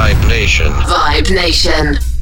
Vibe Nation. Vibe Nation.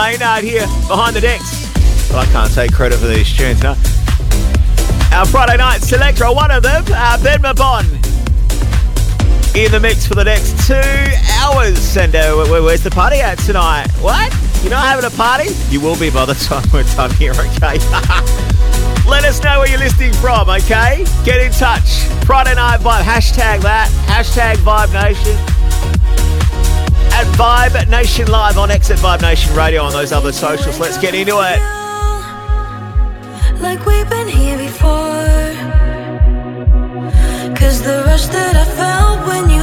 Maynard here behind the decks. But I can't take credit for these tunes, no. Our Friday night selector, one of them, uh, Ben Mabon. In the mix for the next two hours. And uh, where's the party at tonight? What? You're not having a party? You will be by the time we're done here, okay? Let us know where you're listening from, okay? Get in touch. Friday Night Vibe, hashtag that, hashtag Vibe Nation at Vibe Nation Live on Exit Vibe Nation Radio on those other socials. Let's get into it. Like we've been here before. Cause the rush that I felt when you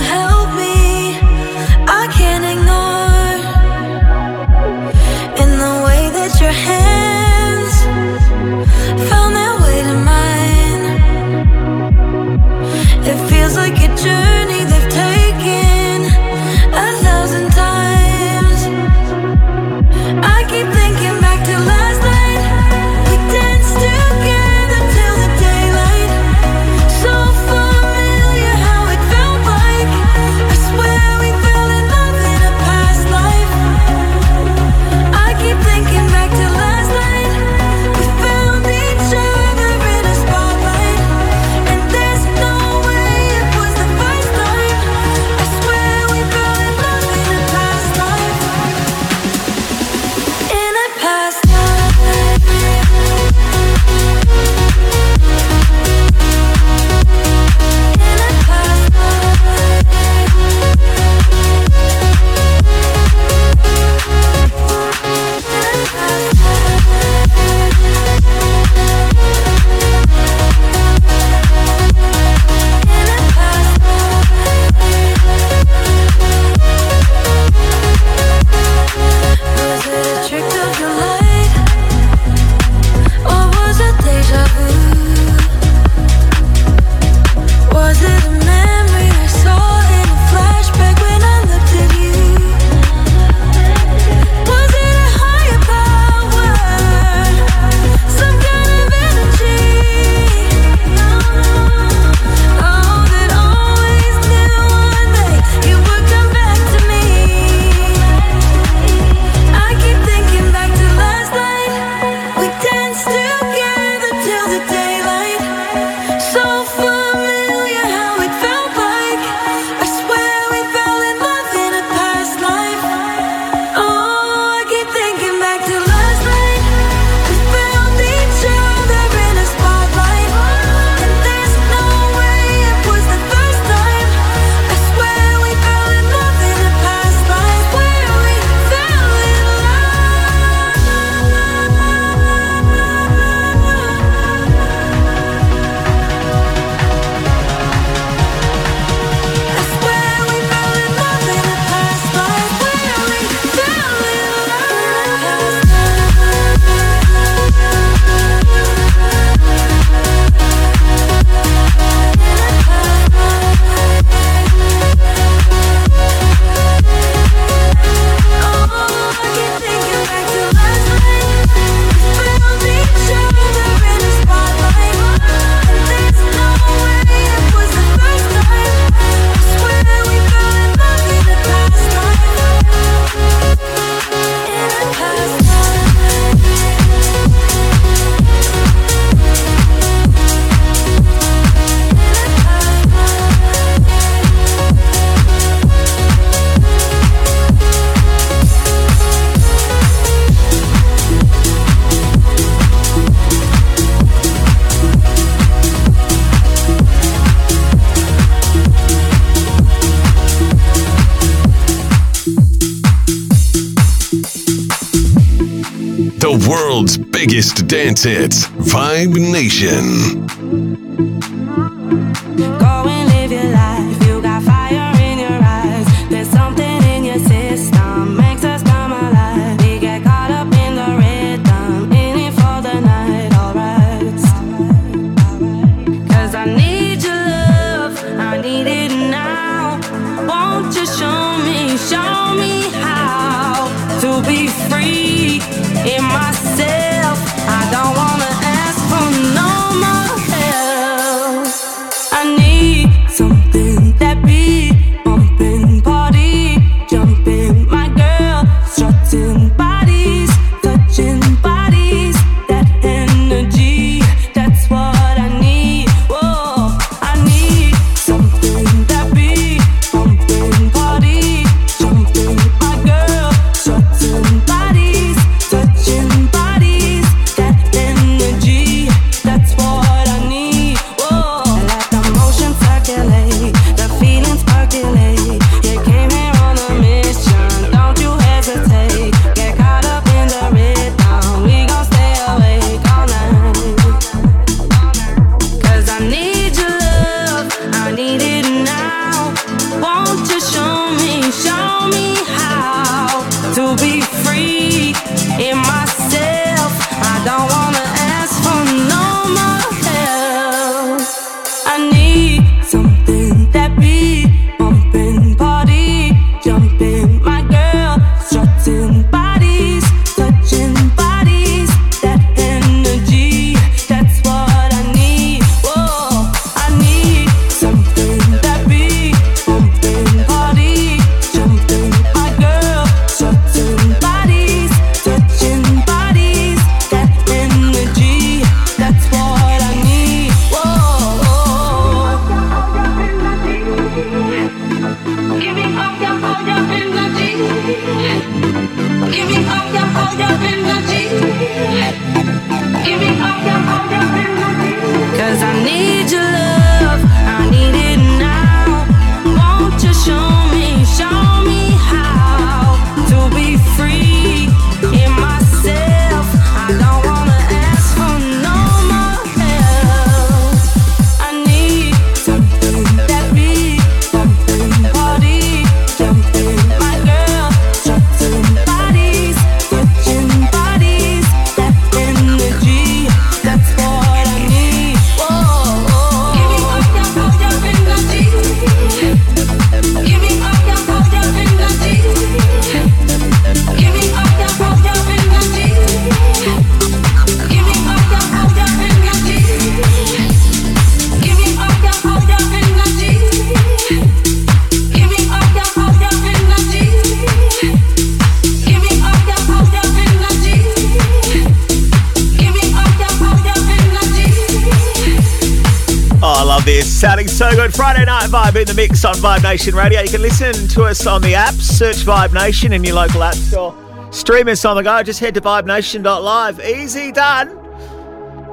Nation Radio. You can listen to us on the app, search Vibe Nation in your local app store. Stream us on the go, just head to vibenation.live. Easy done.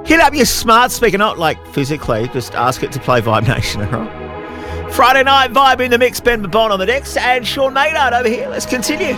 Hit up your smart speaker, not like physically, just ask it to play Vibe Nation, alright? Friday night vibe in the mix, Ben Mabon on the decks, and Sean Maynard over here. Let's continue.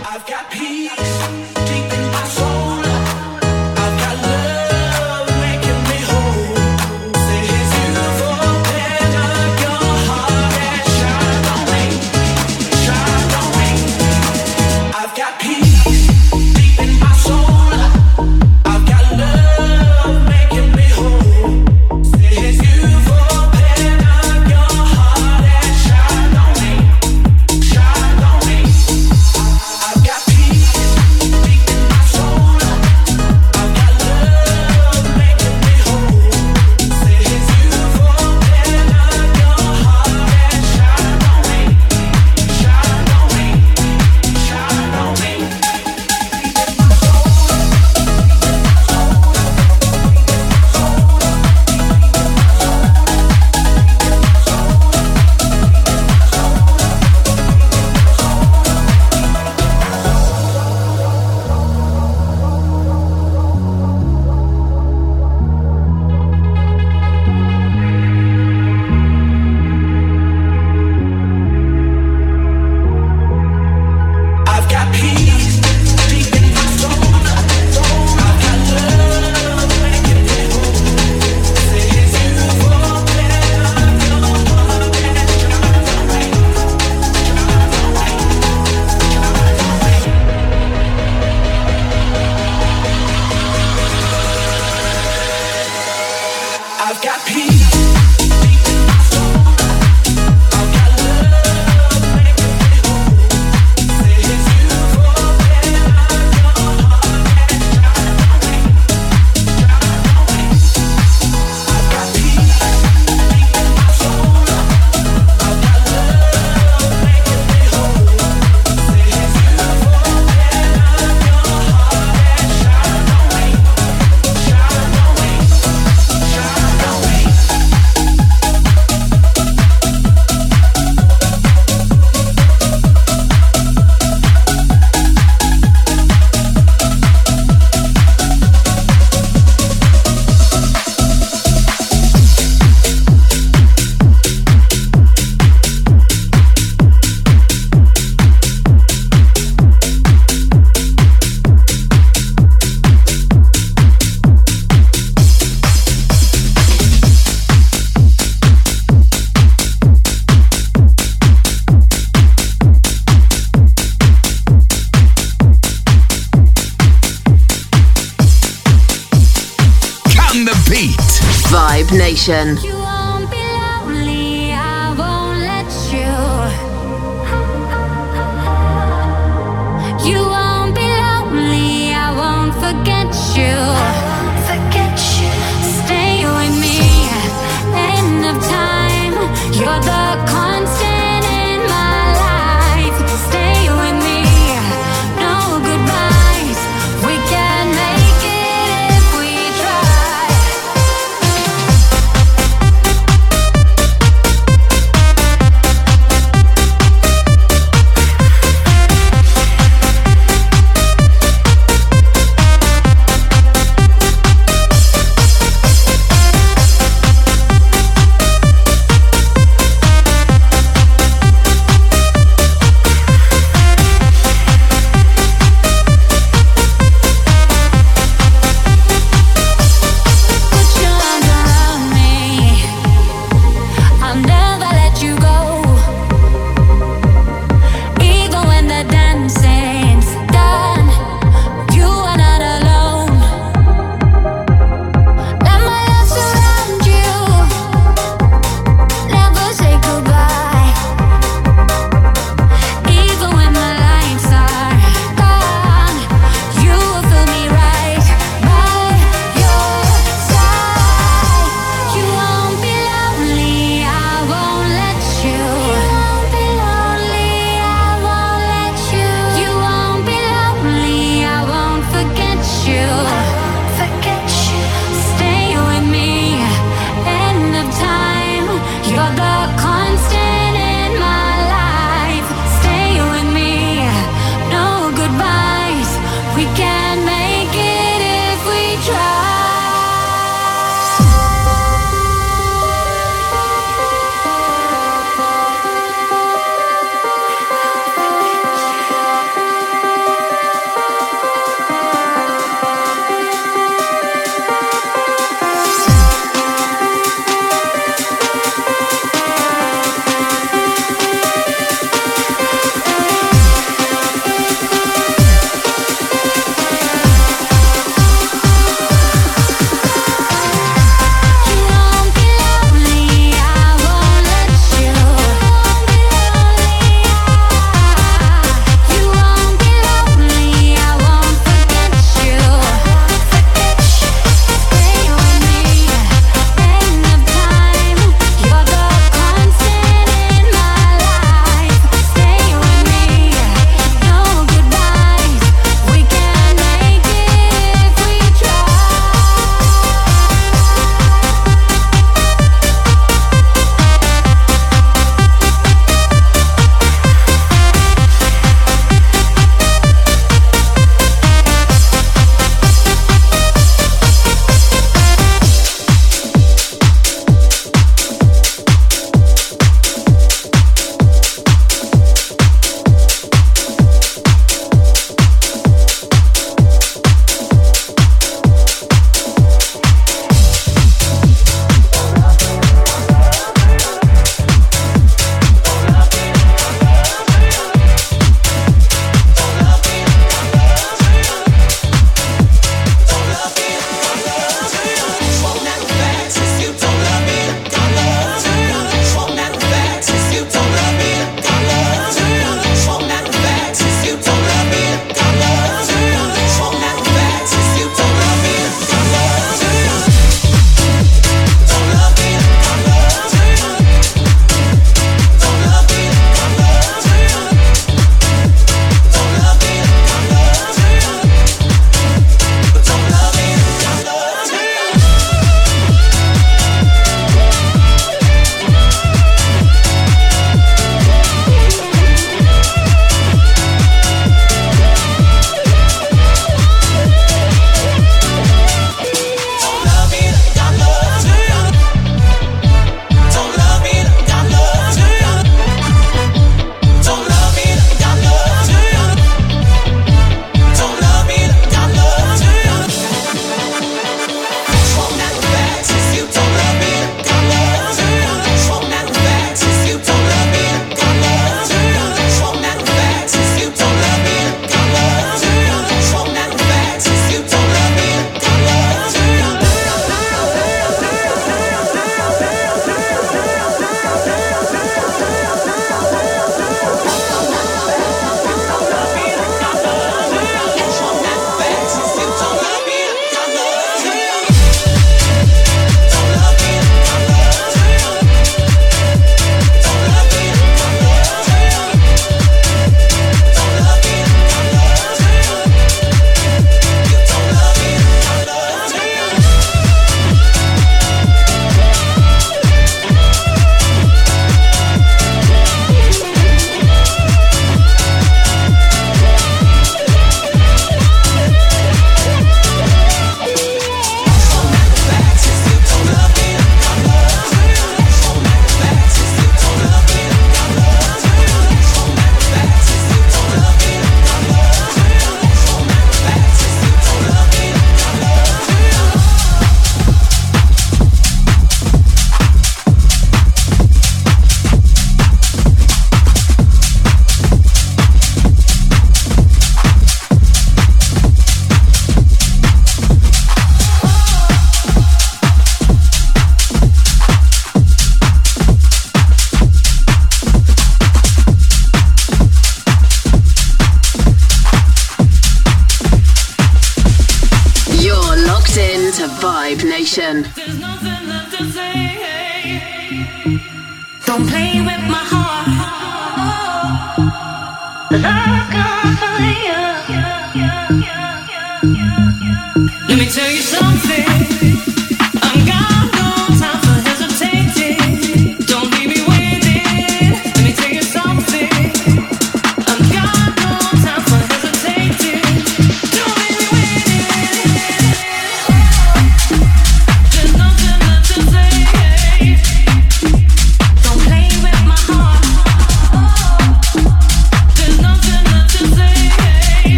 Nation.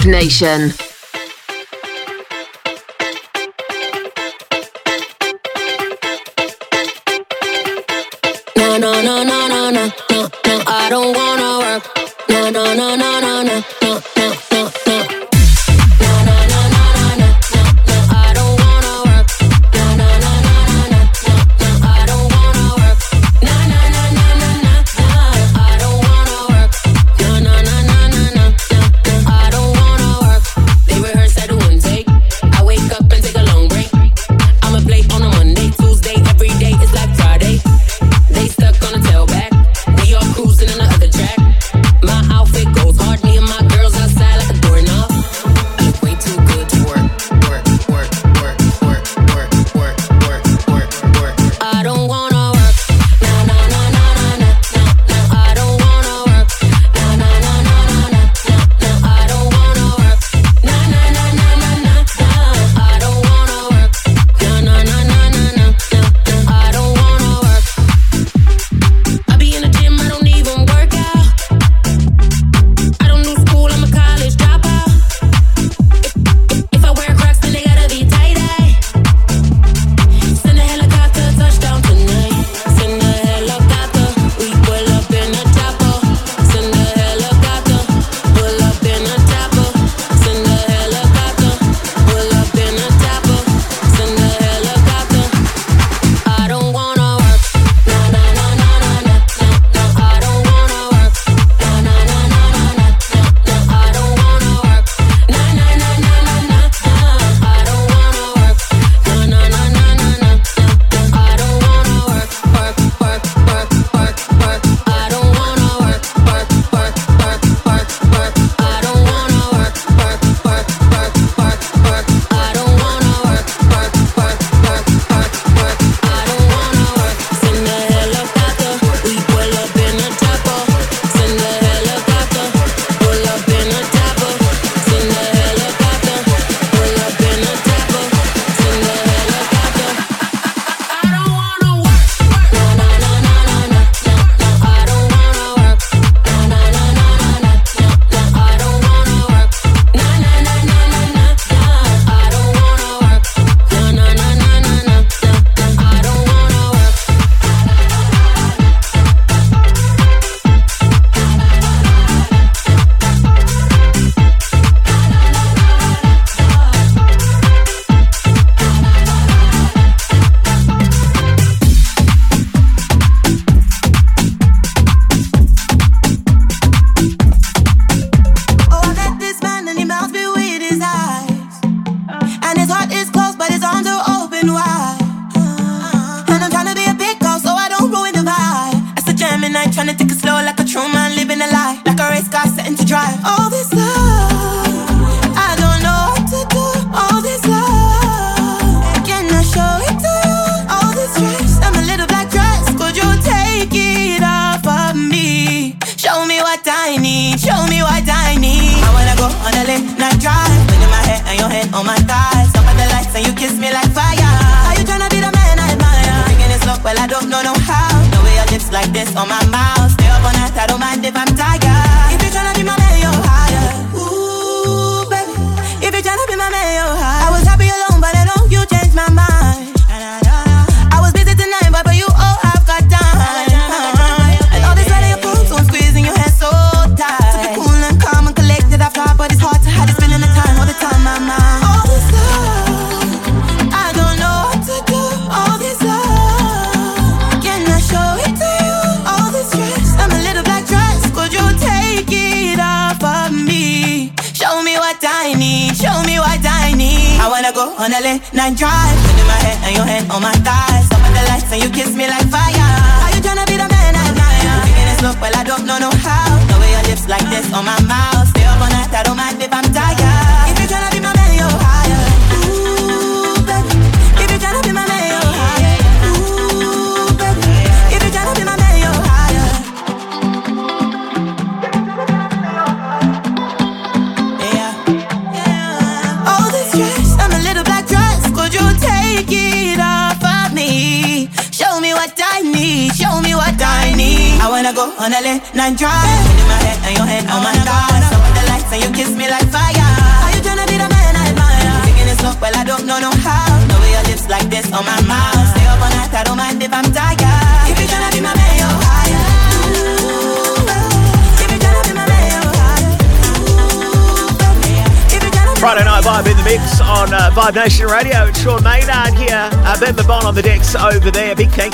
Nation.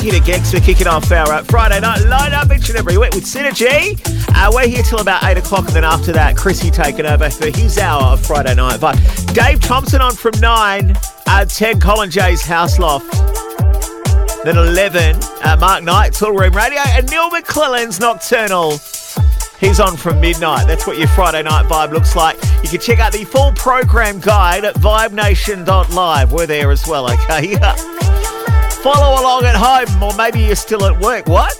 Speaking of we're kicking off our uh, Friday night lineup up each and every week with Synergy. Uh, we're here till about 8 o'clock, and then after that, Chrissy taking over for his hour of Friday night. But Dave Thompson on from 9, uh, 10, Colin J's House Loft. Then 11, uh, Mark Knight, Toolroom Radio, and Neil McClellan's Nocturnal. He's on from midnight. That's what your Friday night vibe looks like. You can check out the full program guide at vibenation.live. We're there as well, okay? Follow along at home, or maybe you're still at work. What?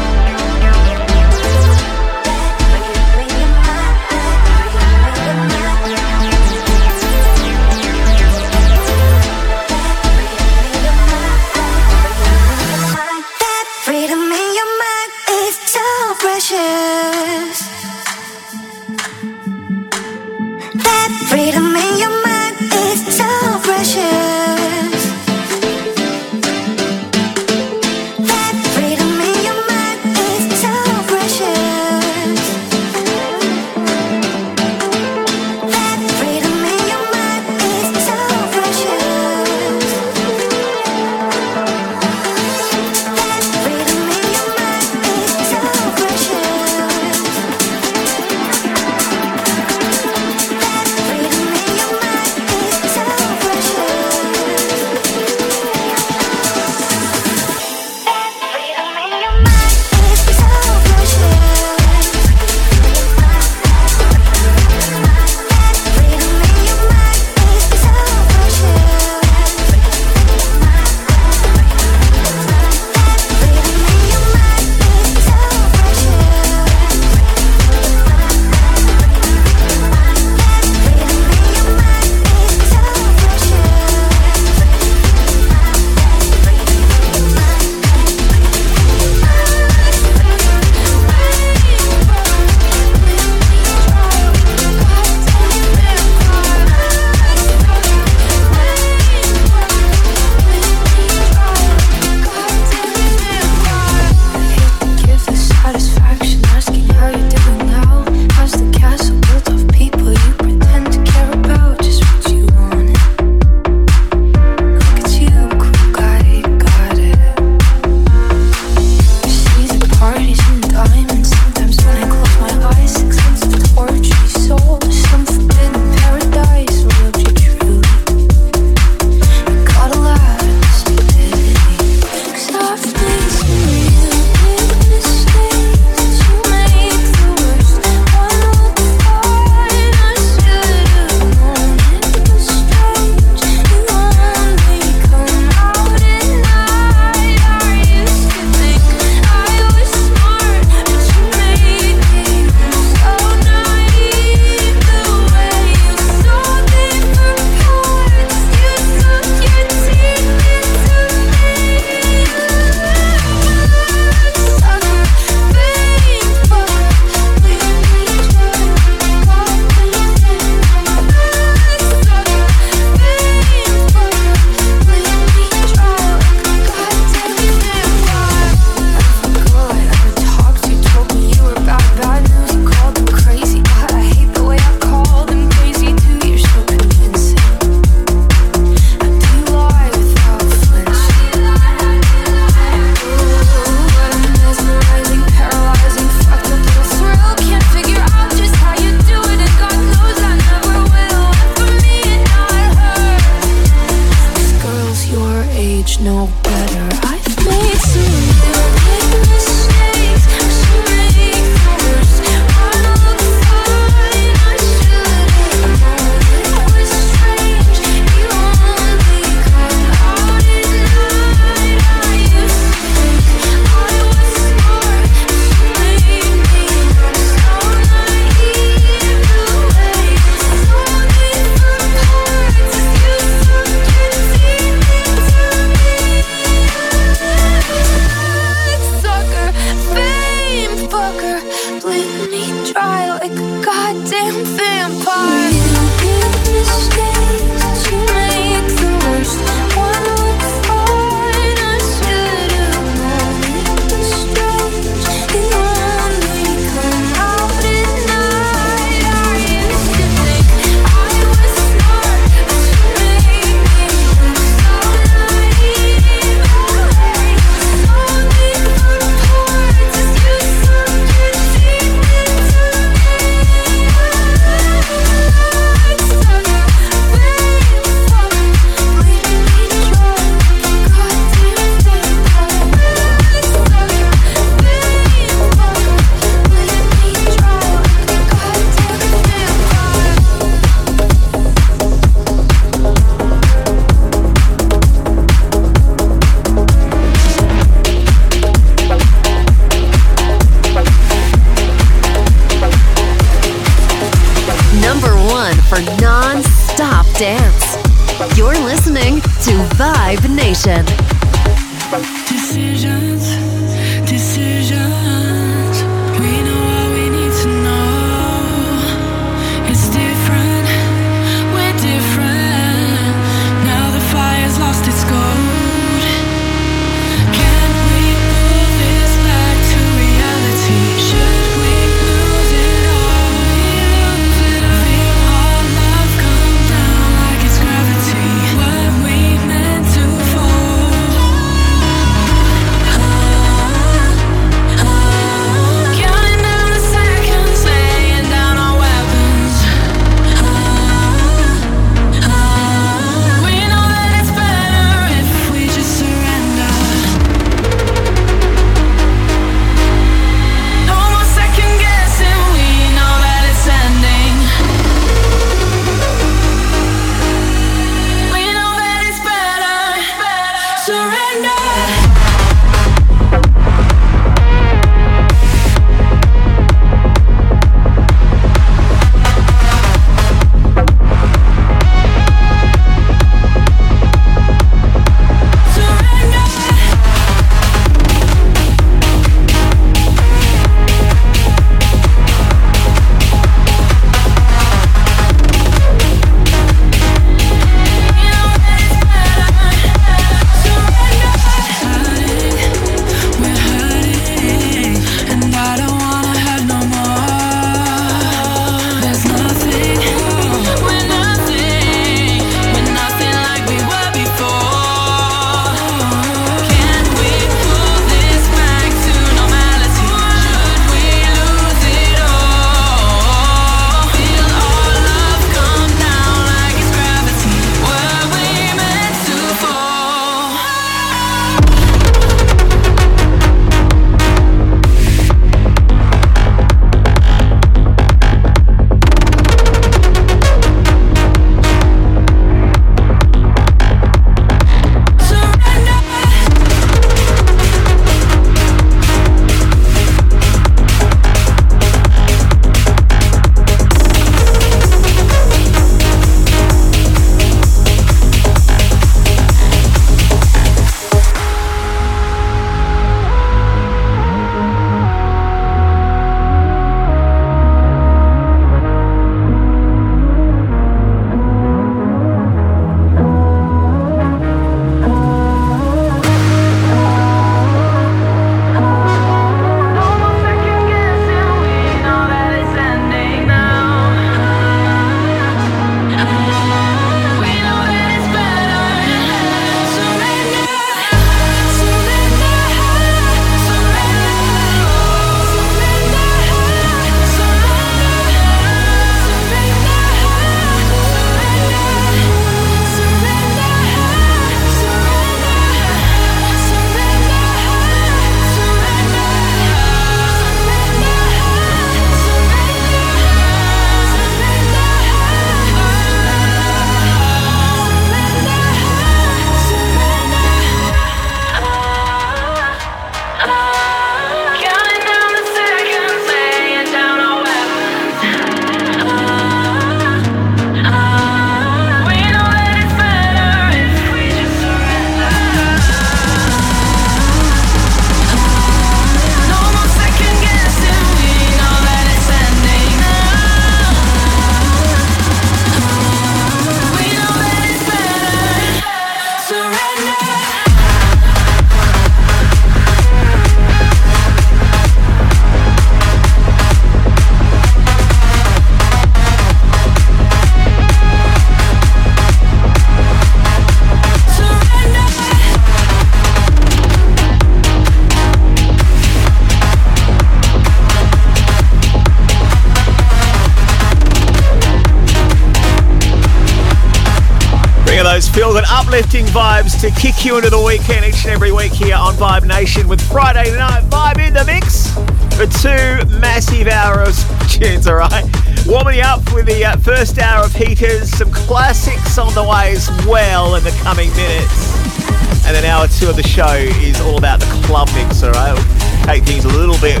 Uplifting vibes to kick you into the weekend each and every week here on Vibe Nation with Friday night vibe in the mix for two massive hours of tunes, alright? Warming up with the uh, first hour of heaters, some classics on the way as well in the coming minutes. And then hour two of the show is all about the club mix, alright? We'll take things a little bit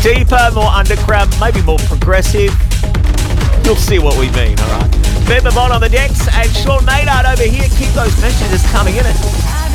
deeper, more underground, maybe more progressive. You'll see what we mean, alright? Mabon on the decks and Sean Maynard over here. Keep those messages coming in. It.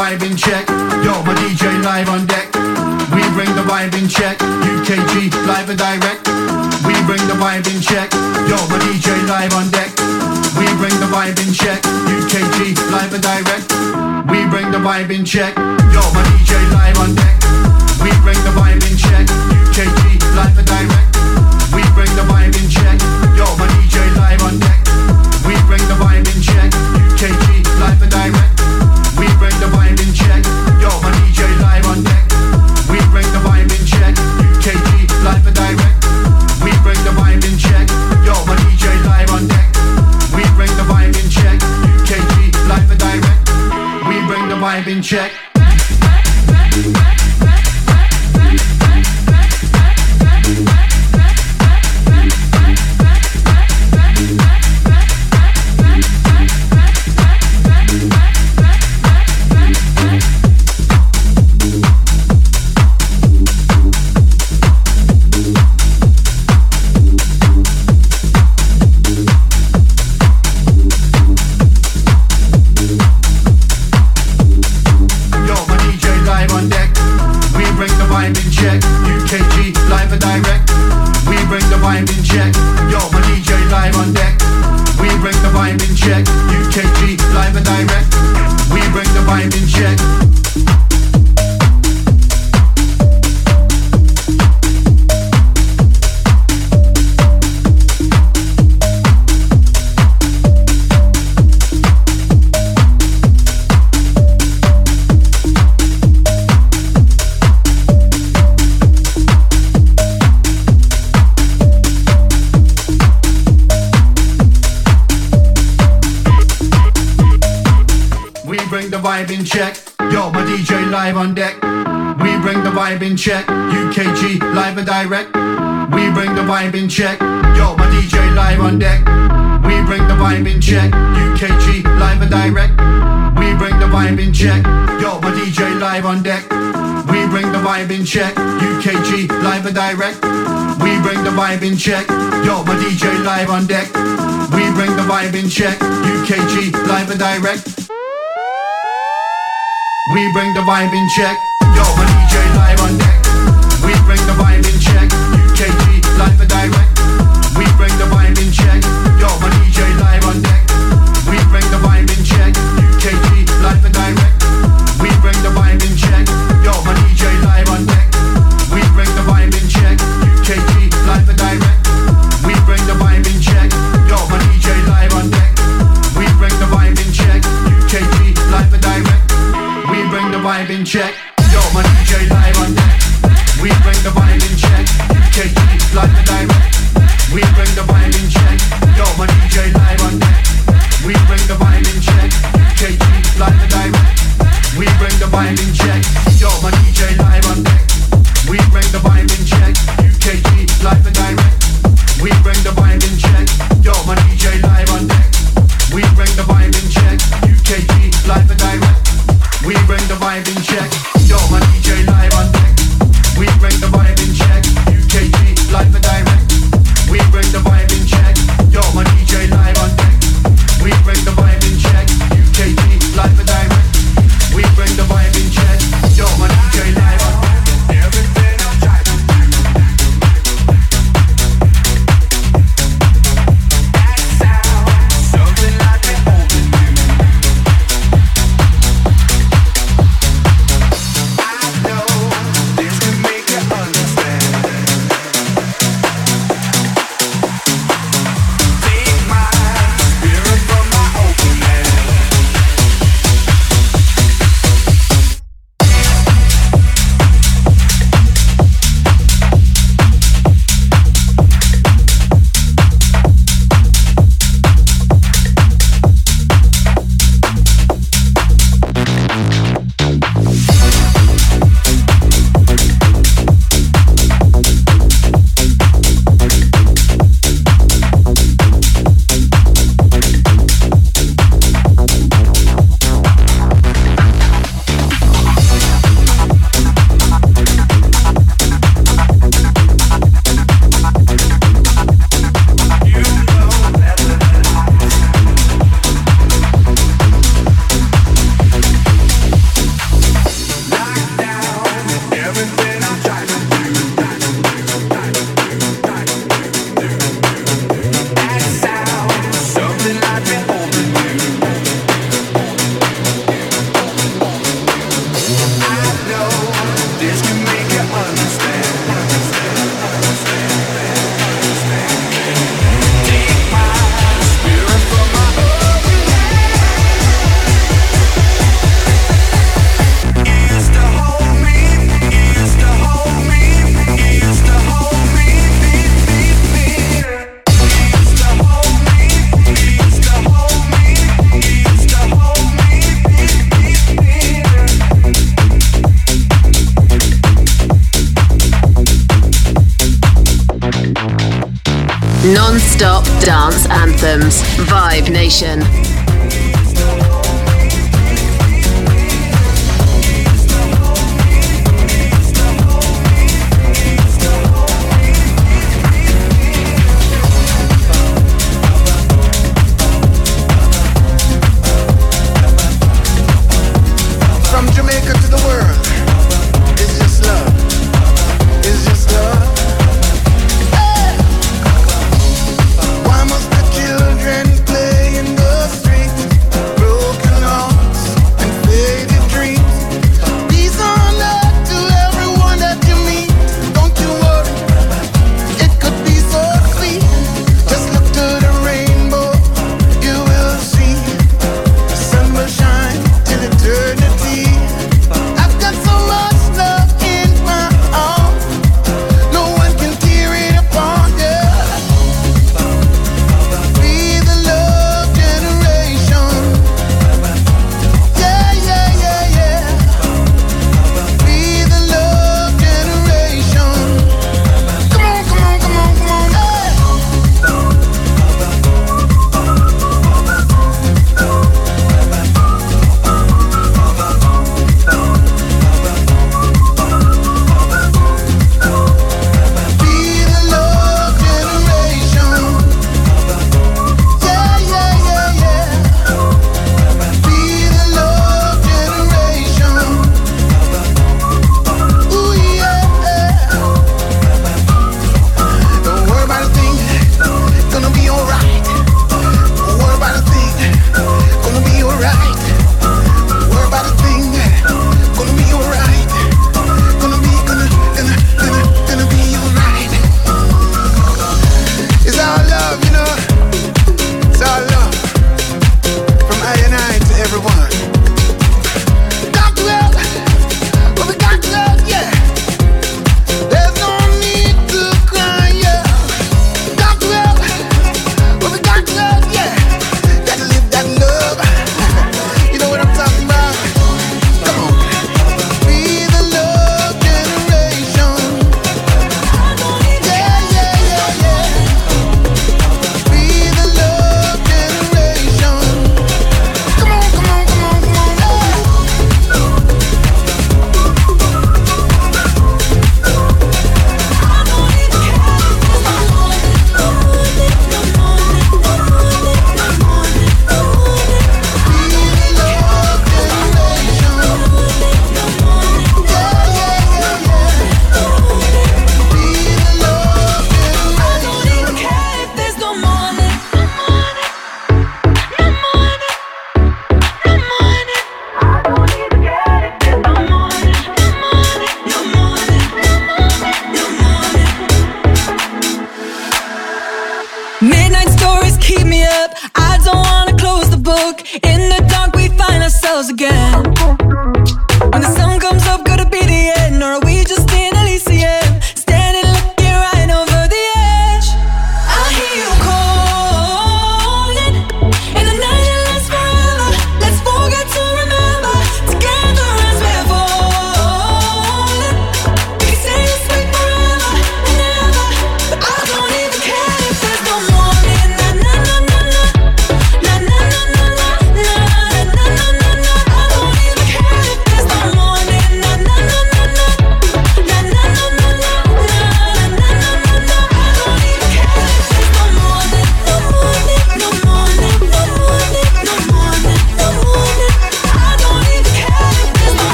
Vibe in check. Yo, my DJ live on deck. We bring the vibe in check. UKG live and direct. We bring the vibe in check. Yo, my DJ live on deck. We bring the vibe in check. UKG live and direct. We bring the vibe in check. Yo, my DJ live on deck. We bring the vibe in check. UKG live and direct. We bring the vibe in check. Yo, my DJ live on deck. We bring the vibe in check. UKG live and direct. In check. check. UKG, live and direct. We bring the vibe in check. Yo, my DJ live on deck. We bring the vibe in check. UKG, live and direct. We bring the vibe in check. Yo, my DJ live on deck. We bring the vibe in check. UKG, live and direct. We bring the vibe in check. Yo, my DJ live on deck. We bring the vibe in check. UKG, live and direct. We bring the vibe in check.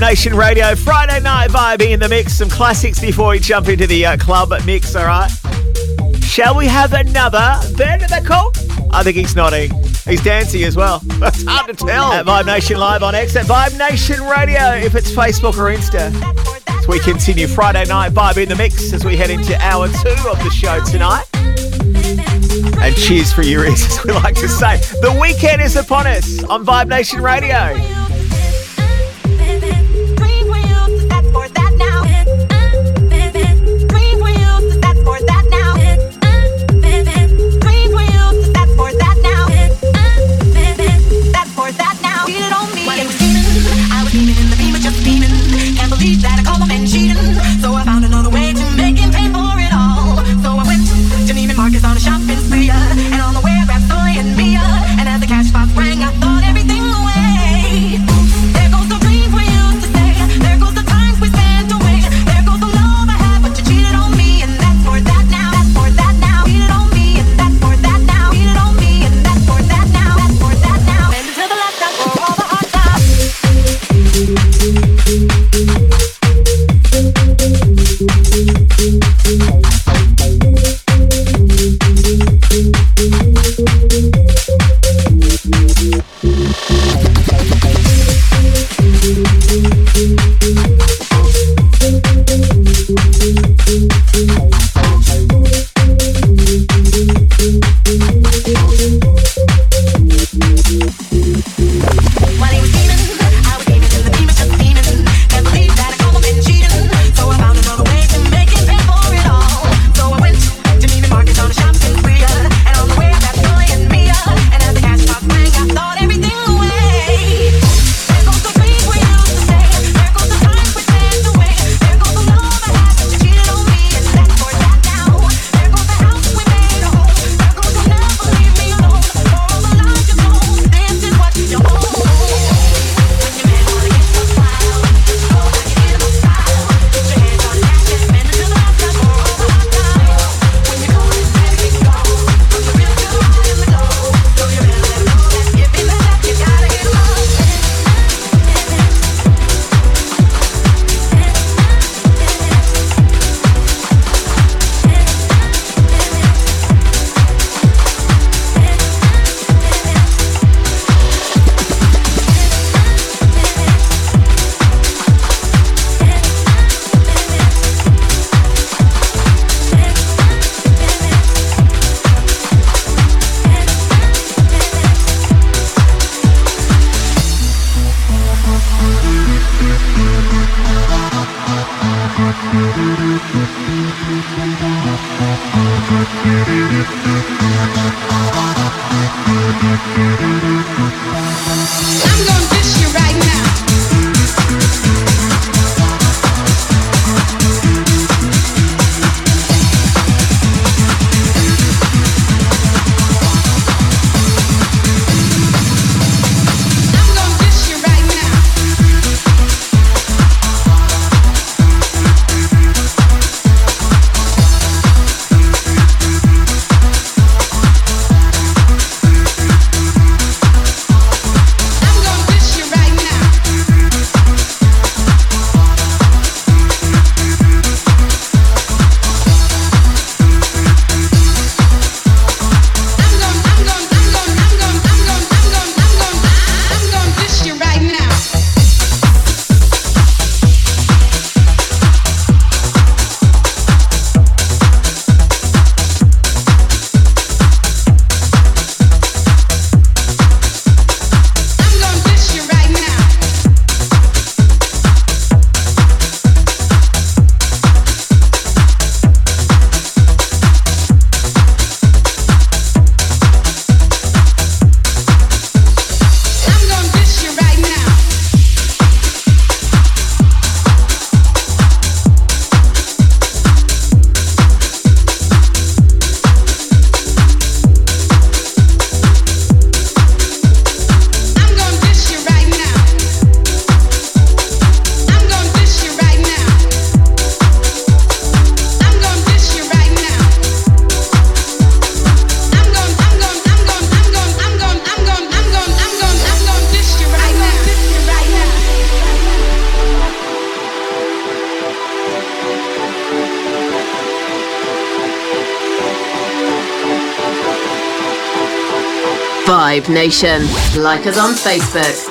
Vibe Nation Radio. Friday night vibe in the mix. Some classics before we jump into the uh, club mix, all right? Shall we have another? Then they're called? I think he's nodding. He's dancing as well. It's hard to tell. At Vibe Nation Live on X at Vibe Nation Radio, if it's Facebook or Insta. As we continue Friday night vibe in the mix as we head into hour two of the show tonight. And cheers for your ears, as we like to say. The weekend is upon us on Vibe Nation Radio. Vibe Nation. Like us on Facebook.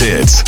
Dance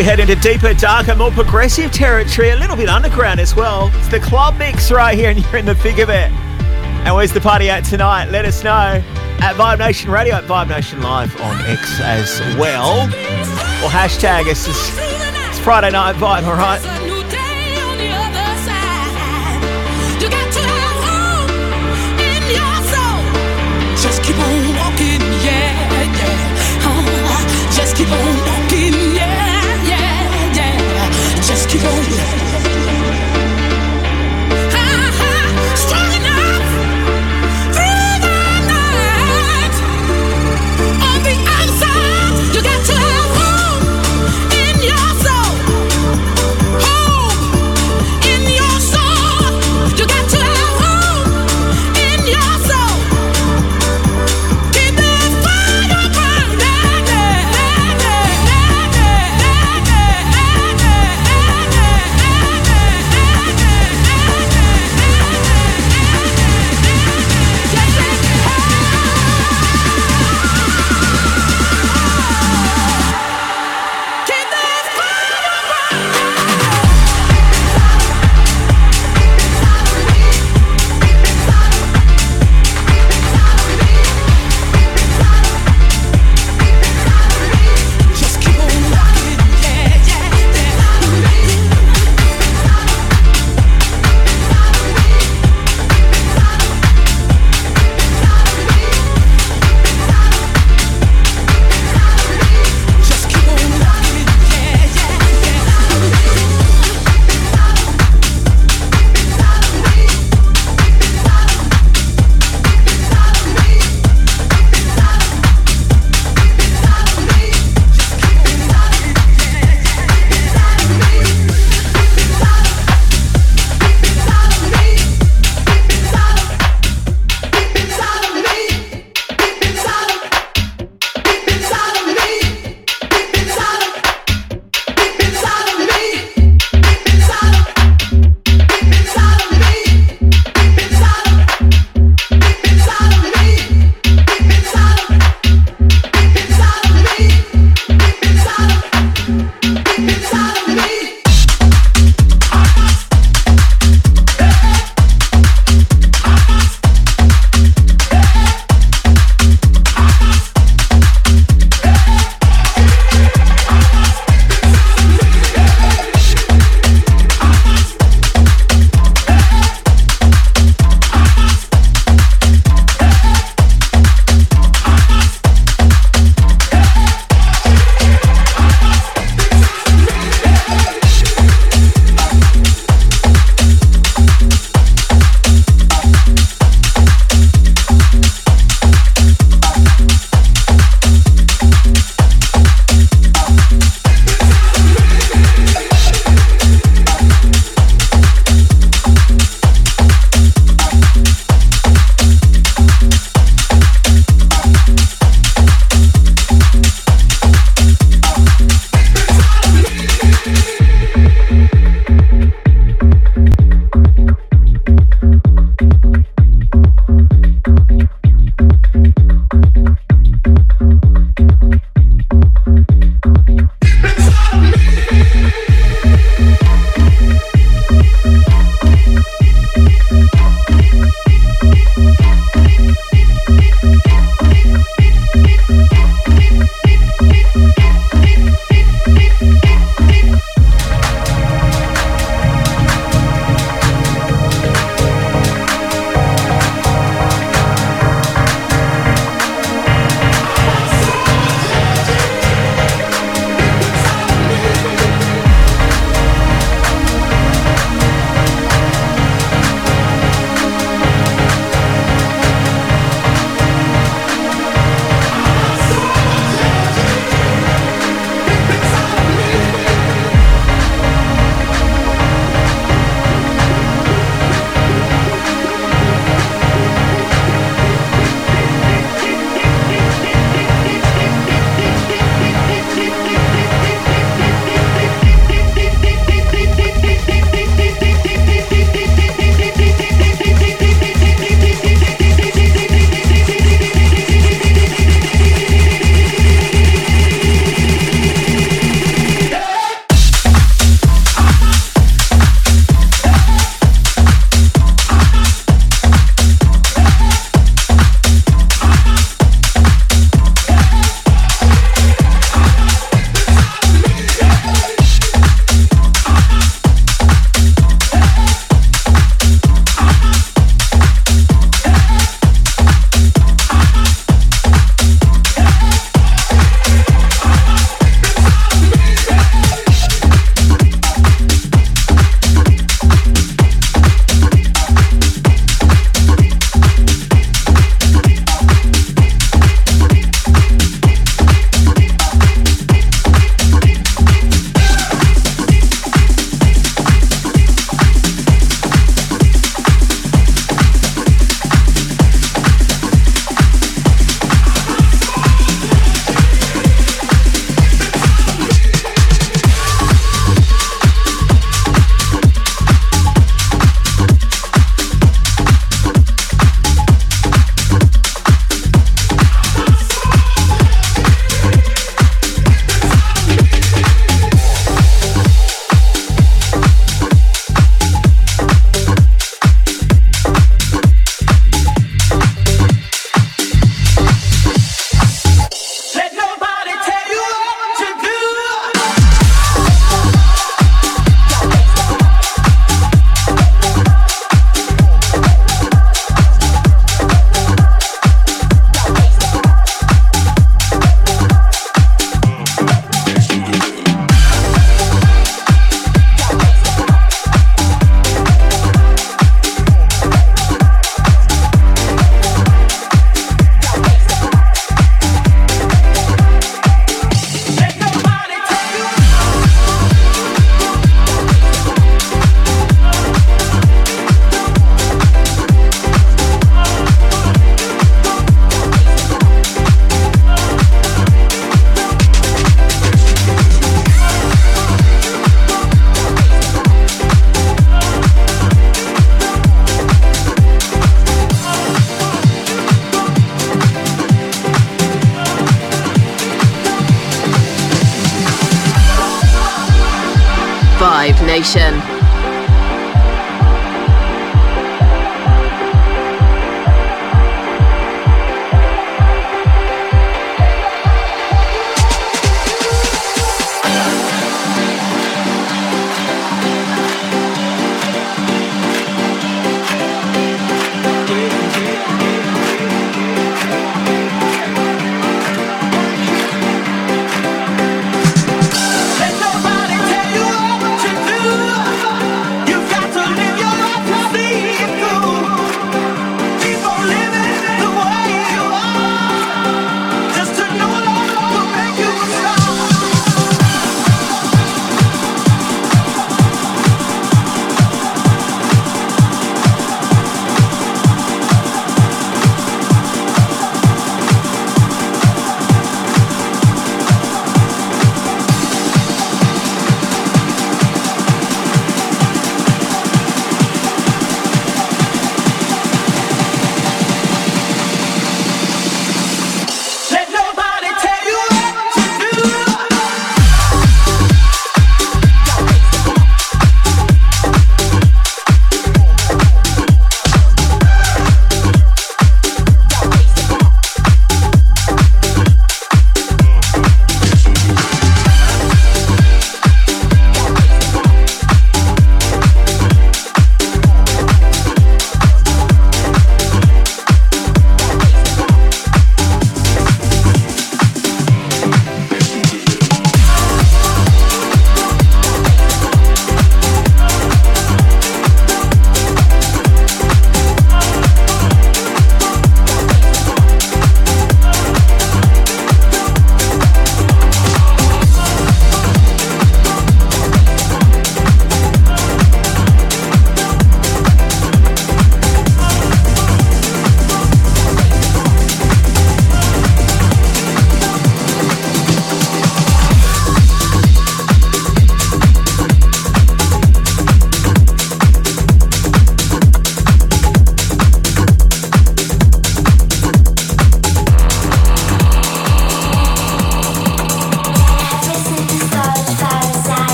we head into deeper, darker, more progressive territory, a little bit underground as well. It's the club mix right here, and you're in the thick of it. And where's the party at tonight? Let us know at Vibe Nation Radio, at Vibe Nation Live on X as well. Or hashtag. It's, it's Friday night vibe, all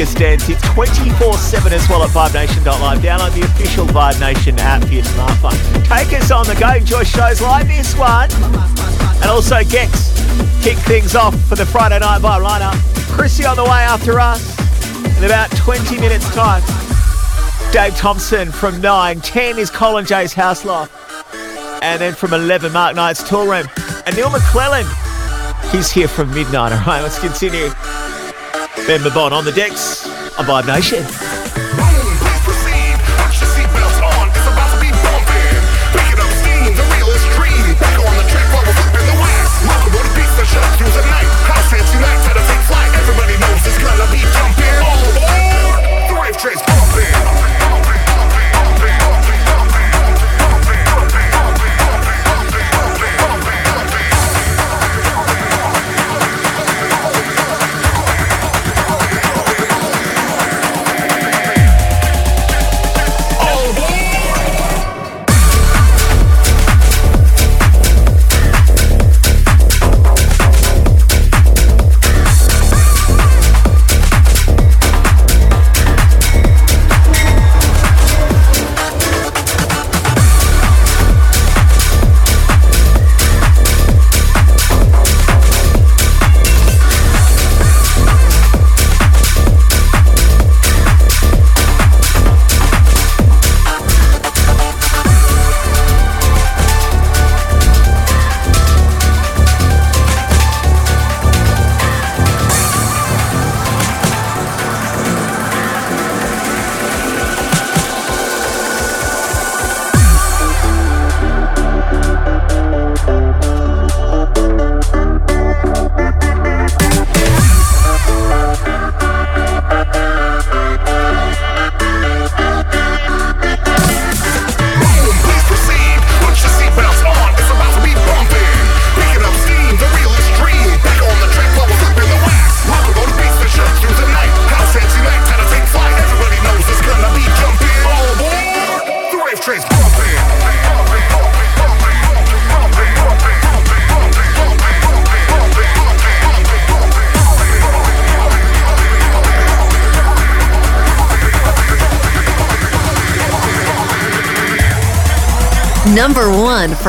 biggest dance. It's 24 7 as well at VibeNation.live. Download the official Vibe Nation app for your smartphone. Take us on the go. Enjoy shows like this one. And also Gex kick things off for the Friday Night Vibe lineup. Chrissy on the way after us in about 20 minutes' time. Dave Thompson from 9. 10 is Colin J's House Loft. And then from 11, Mark Knight's Toolroom. And Neil McClellan, he's here from midnight. All right, let's continue. Ben Mabon on the decks on Vibe Nation.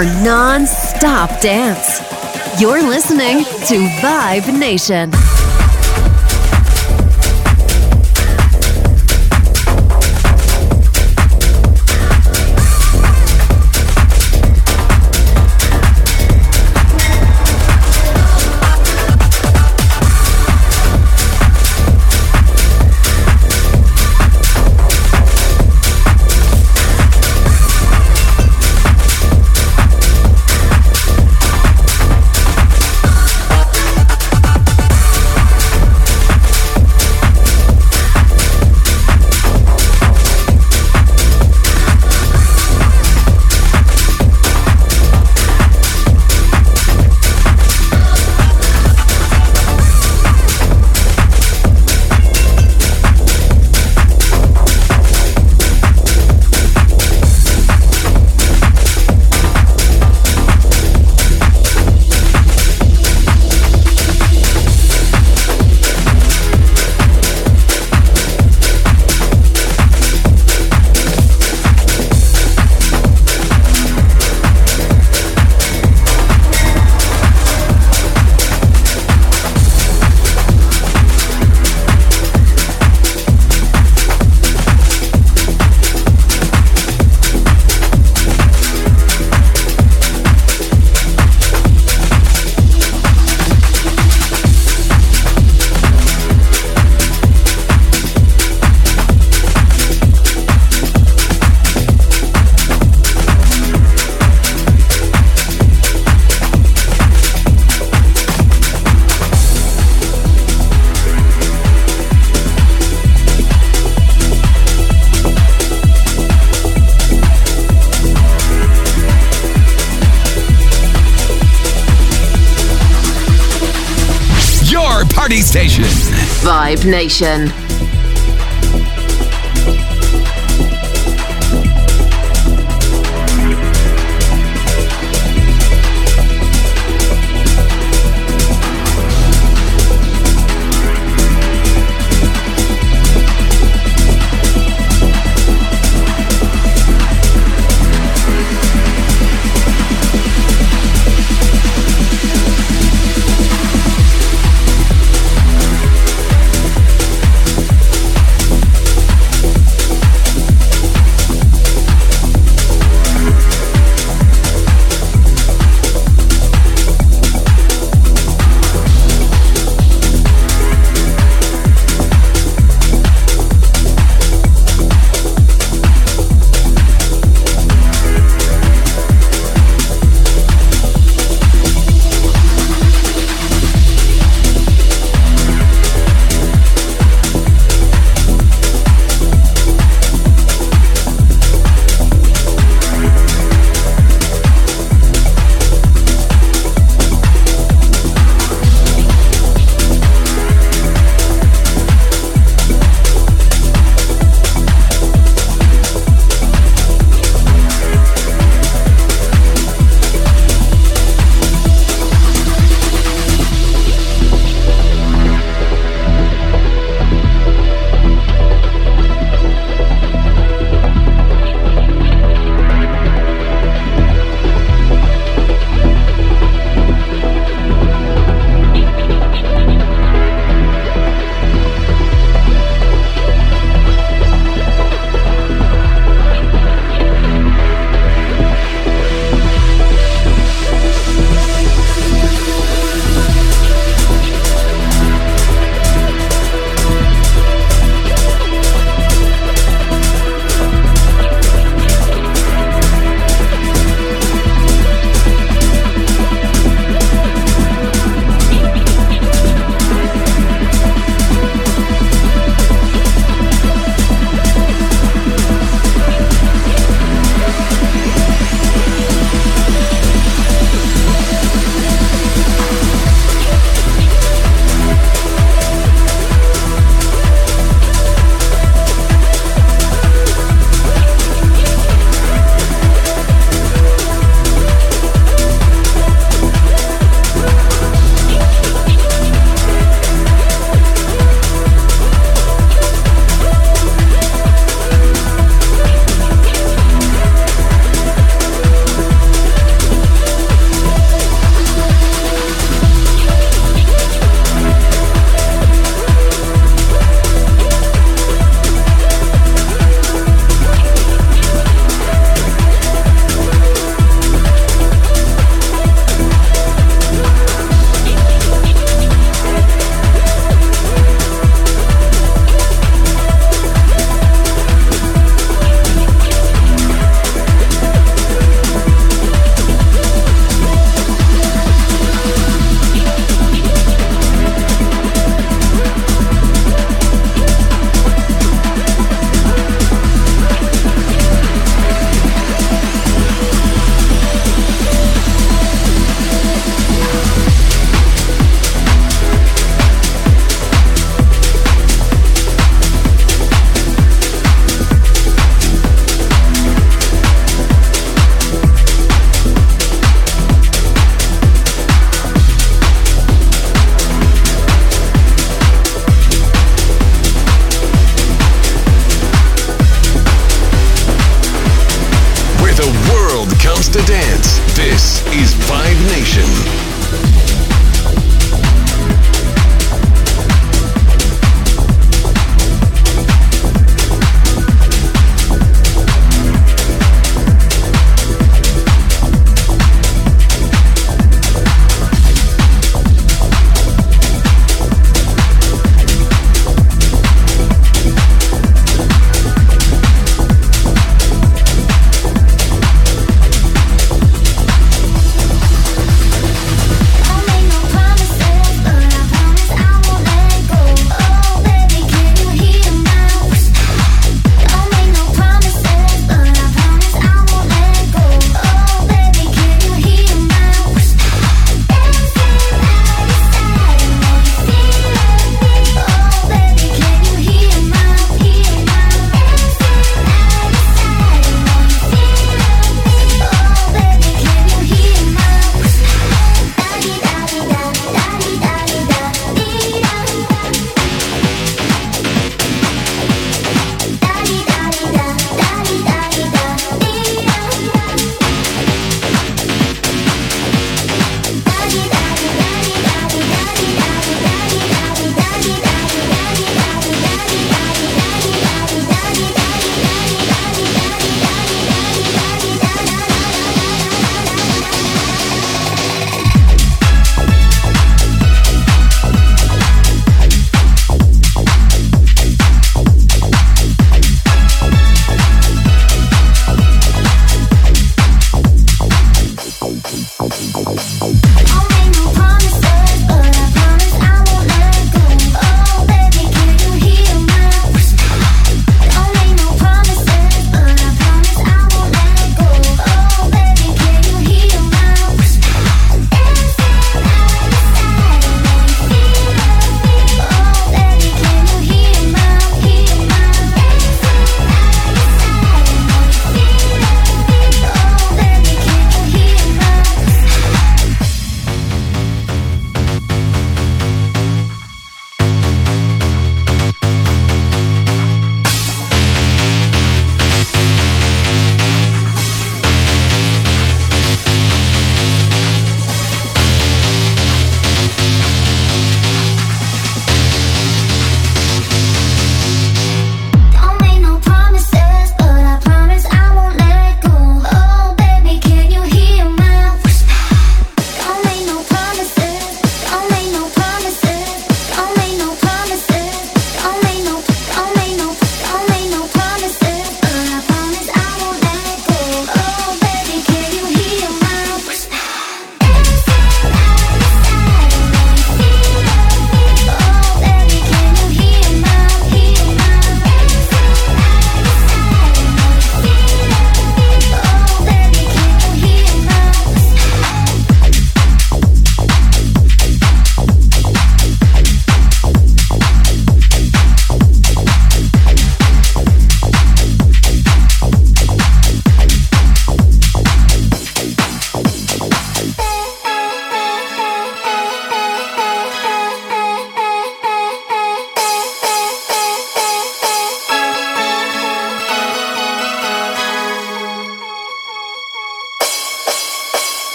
For non stop dance. You're listening to Vibe Nation. Station. Vibe Nation.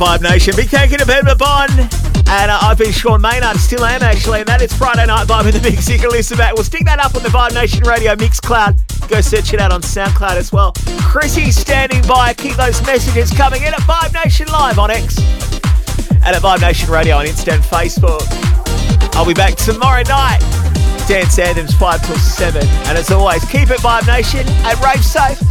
Vibe Nation. Big thank you to Ben Mabon. And uh, I've been Sean Maynard, still am actually, and that is Friday Night Vibe in the Mix. You can listen back. We'll stick that up on the Vibe Nation Radio Mixcloud. Go search it out on SoundCloud as well. Chrissy standing by. Keep those messages coming in at Vibe Nation Live on X and at Vibe Nation Radio on Insta and Facebook. I'll be back tomorrow night. Dance Anthems 5 till 7. And as always, keep it Vibe Nation and rave safe.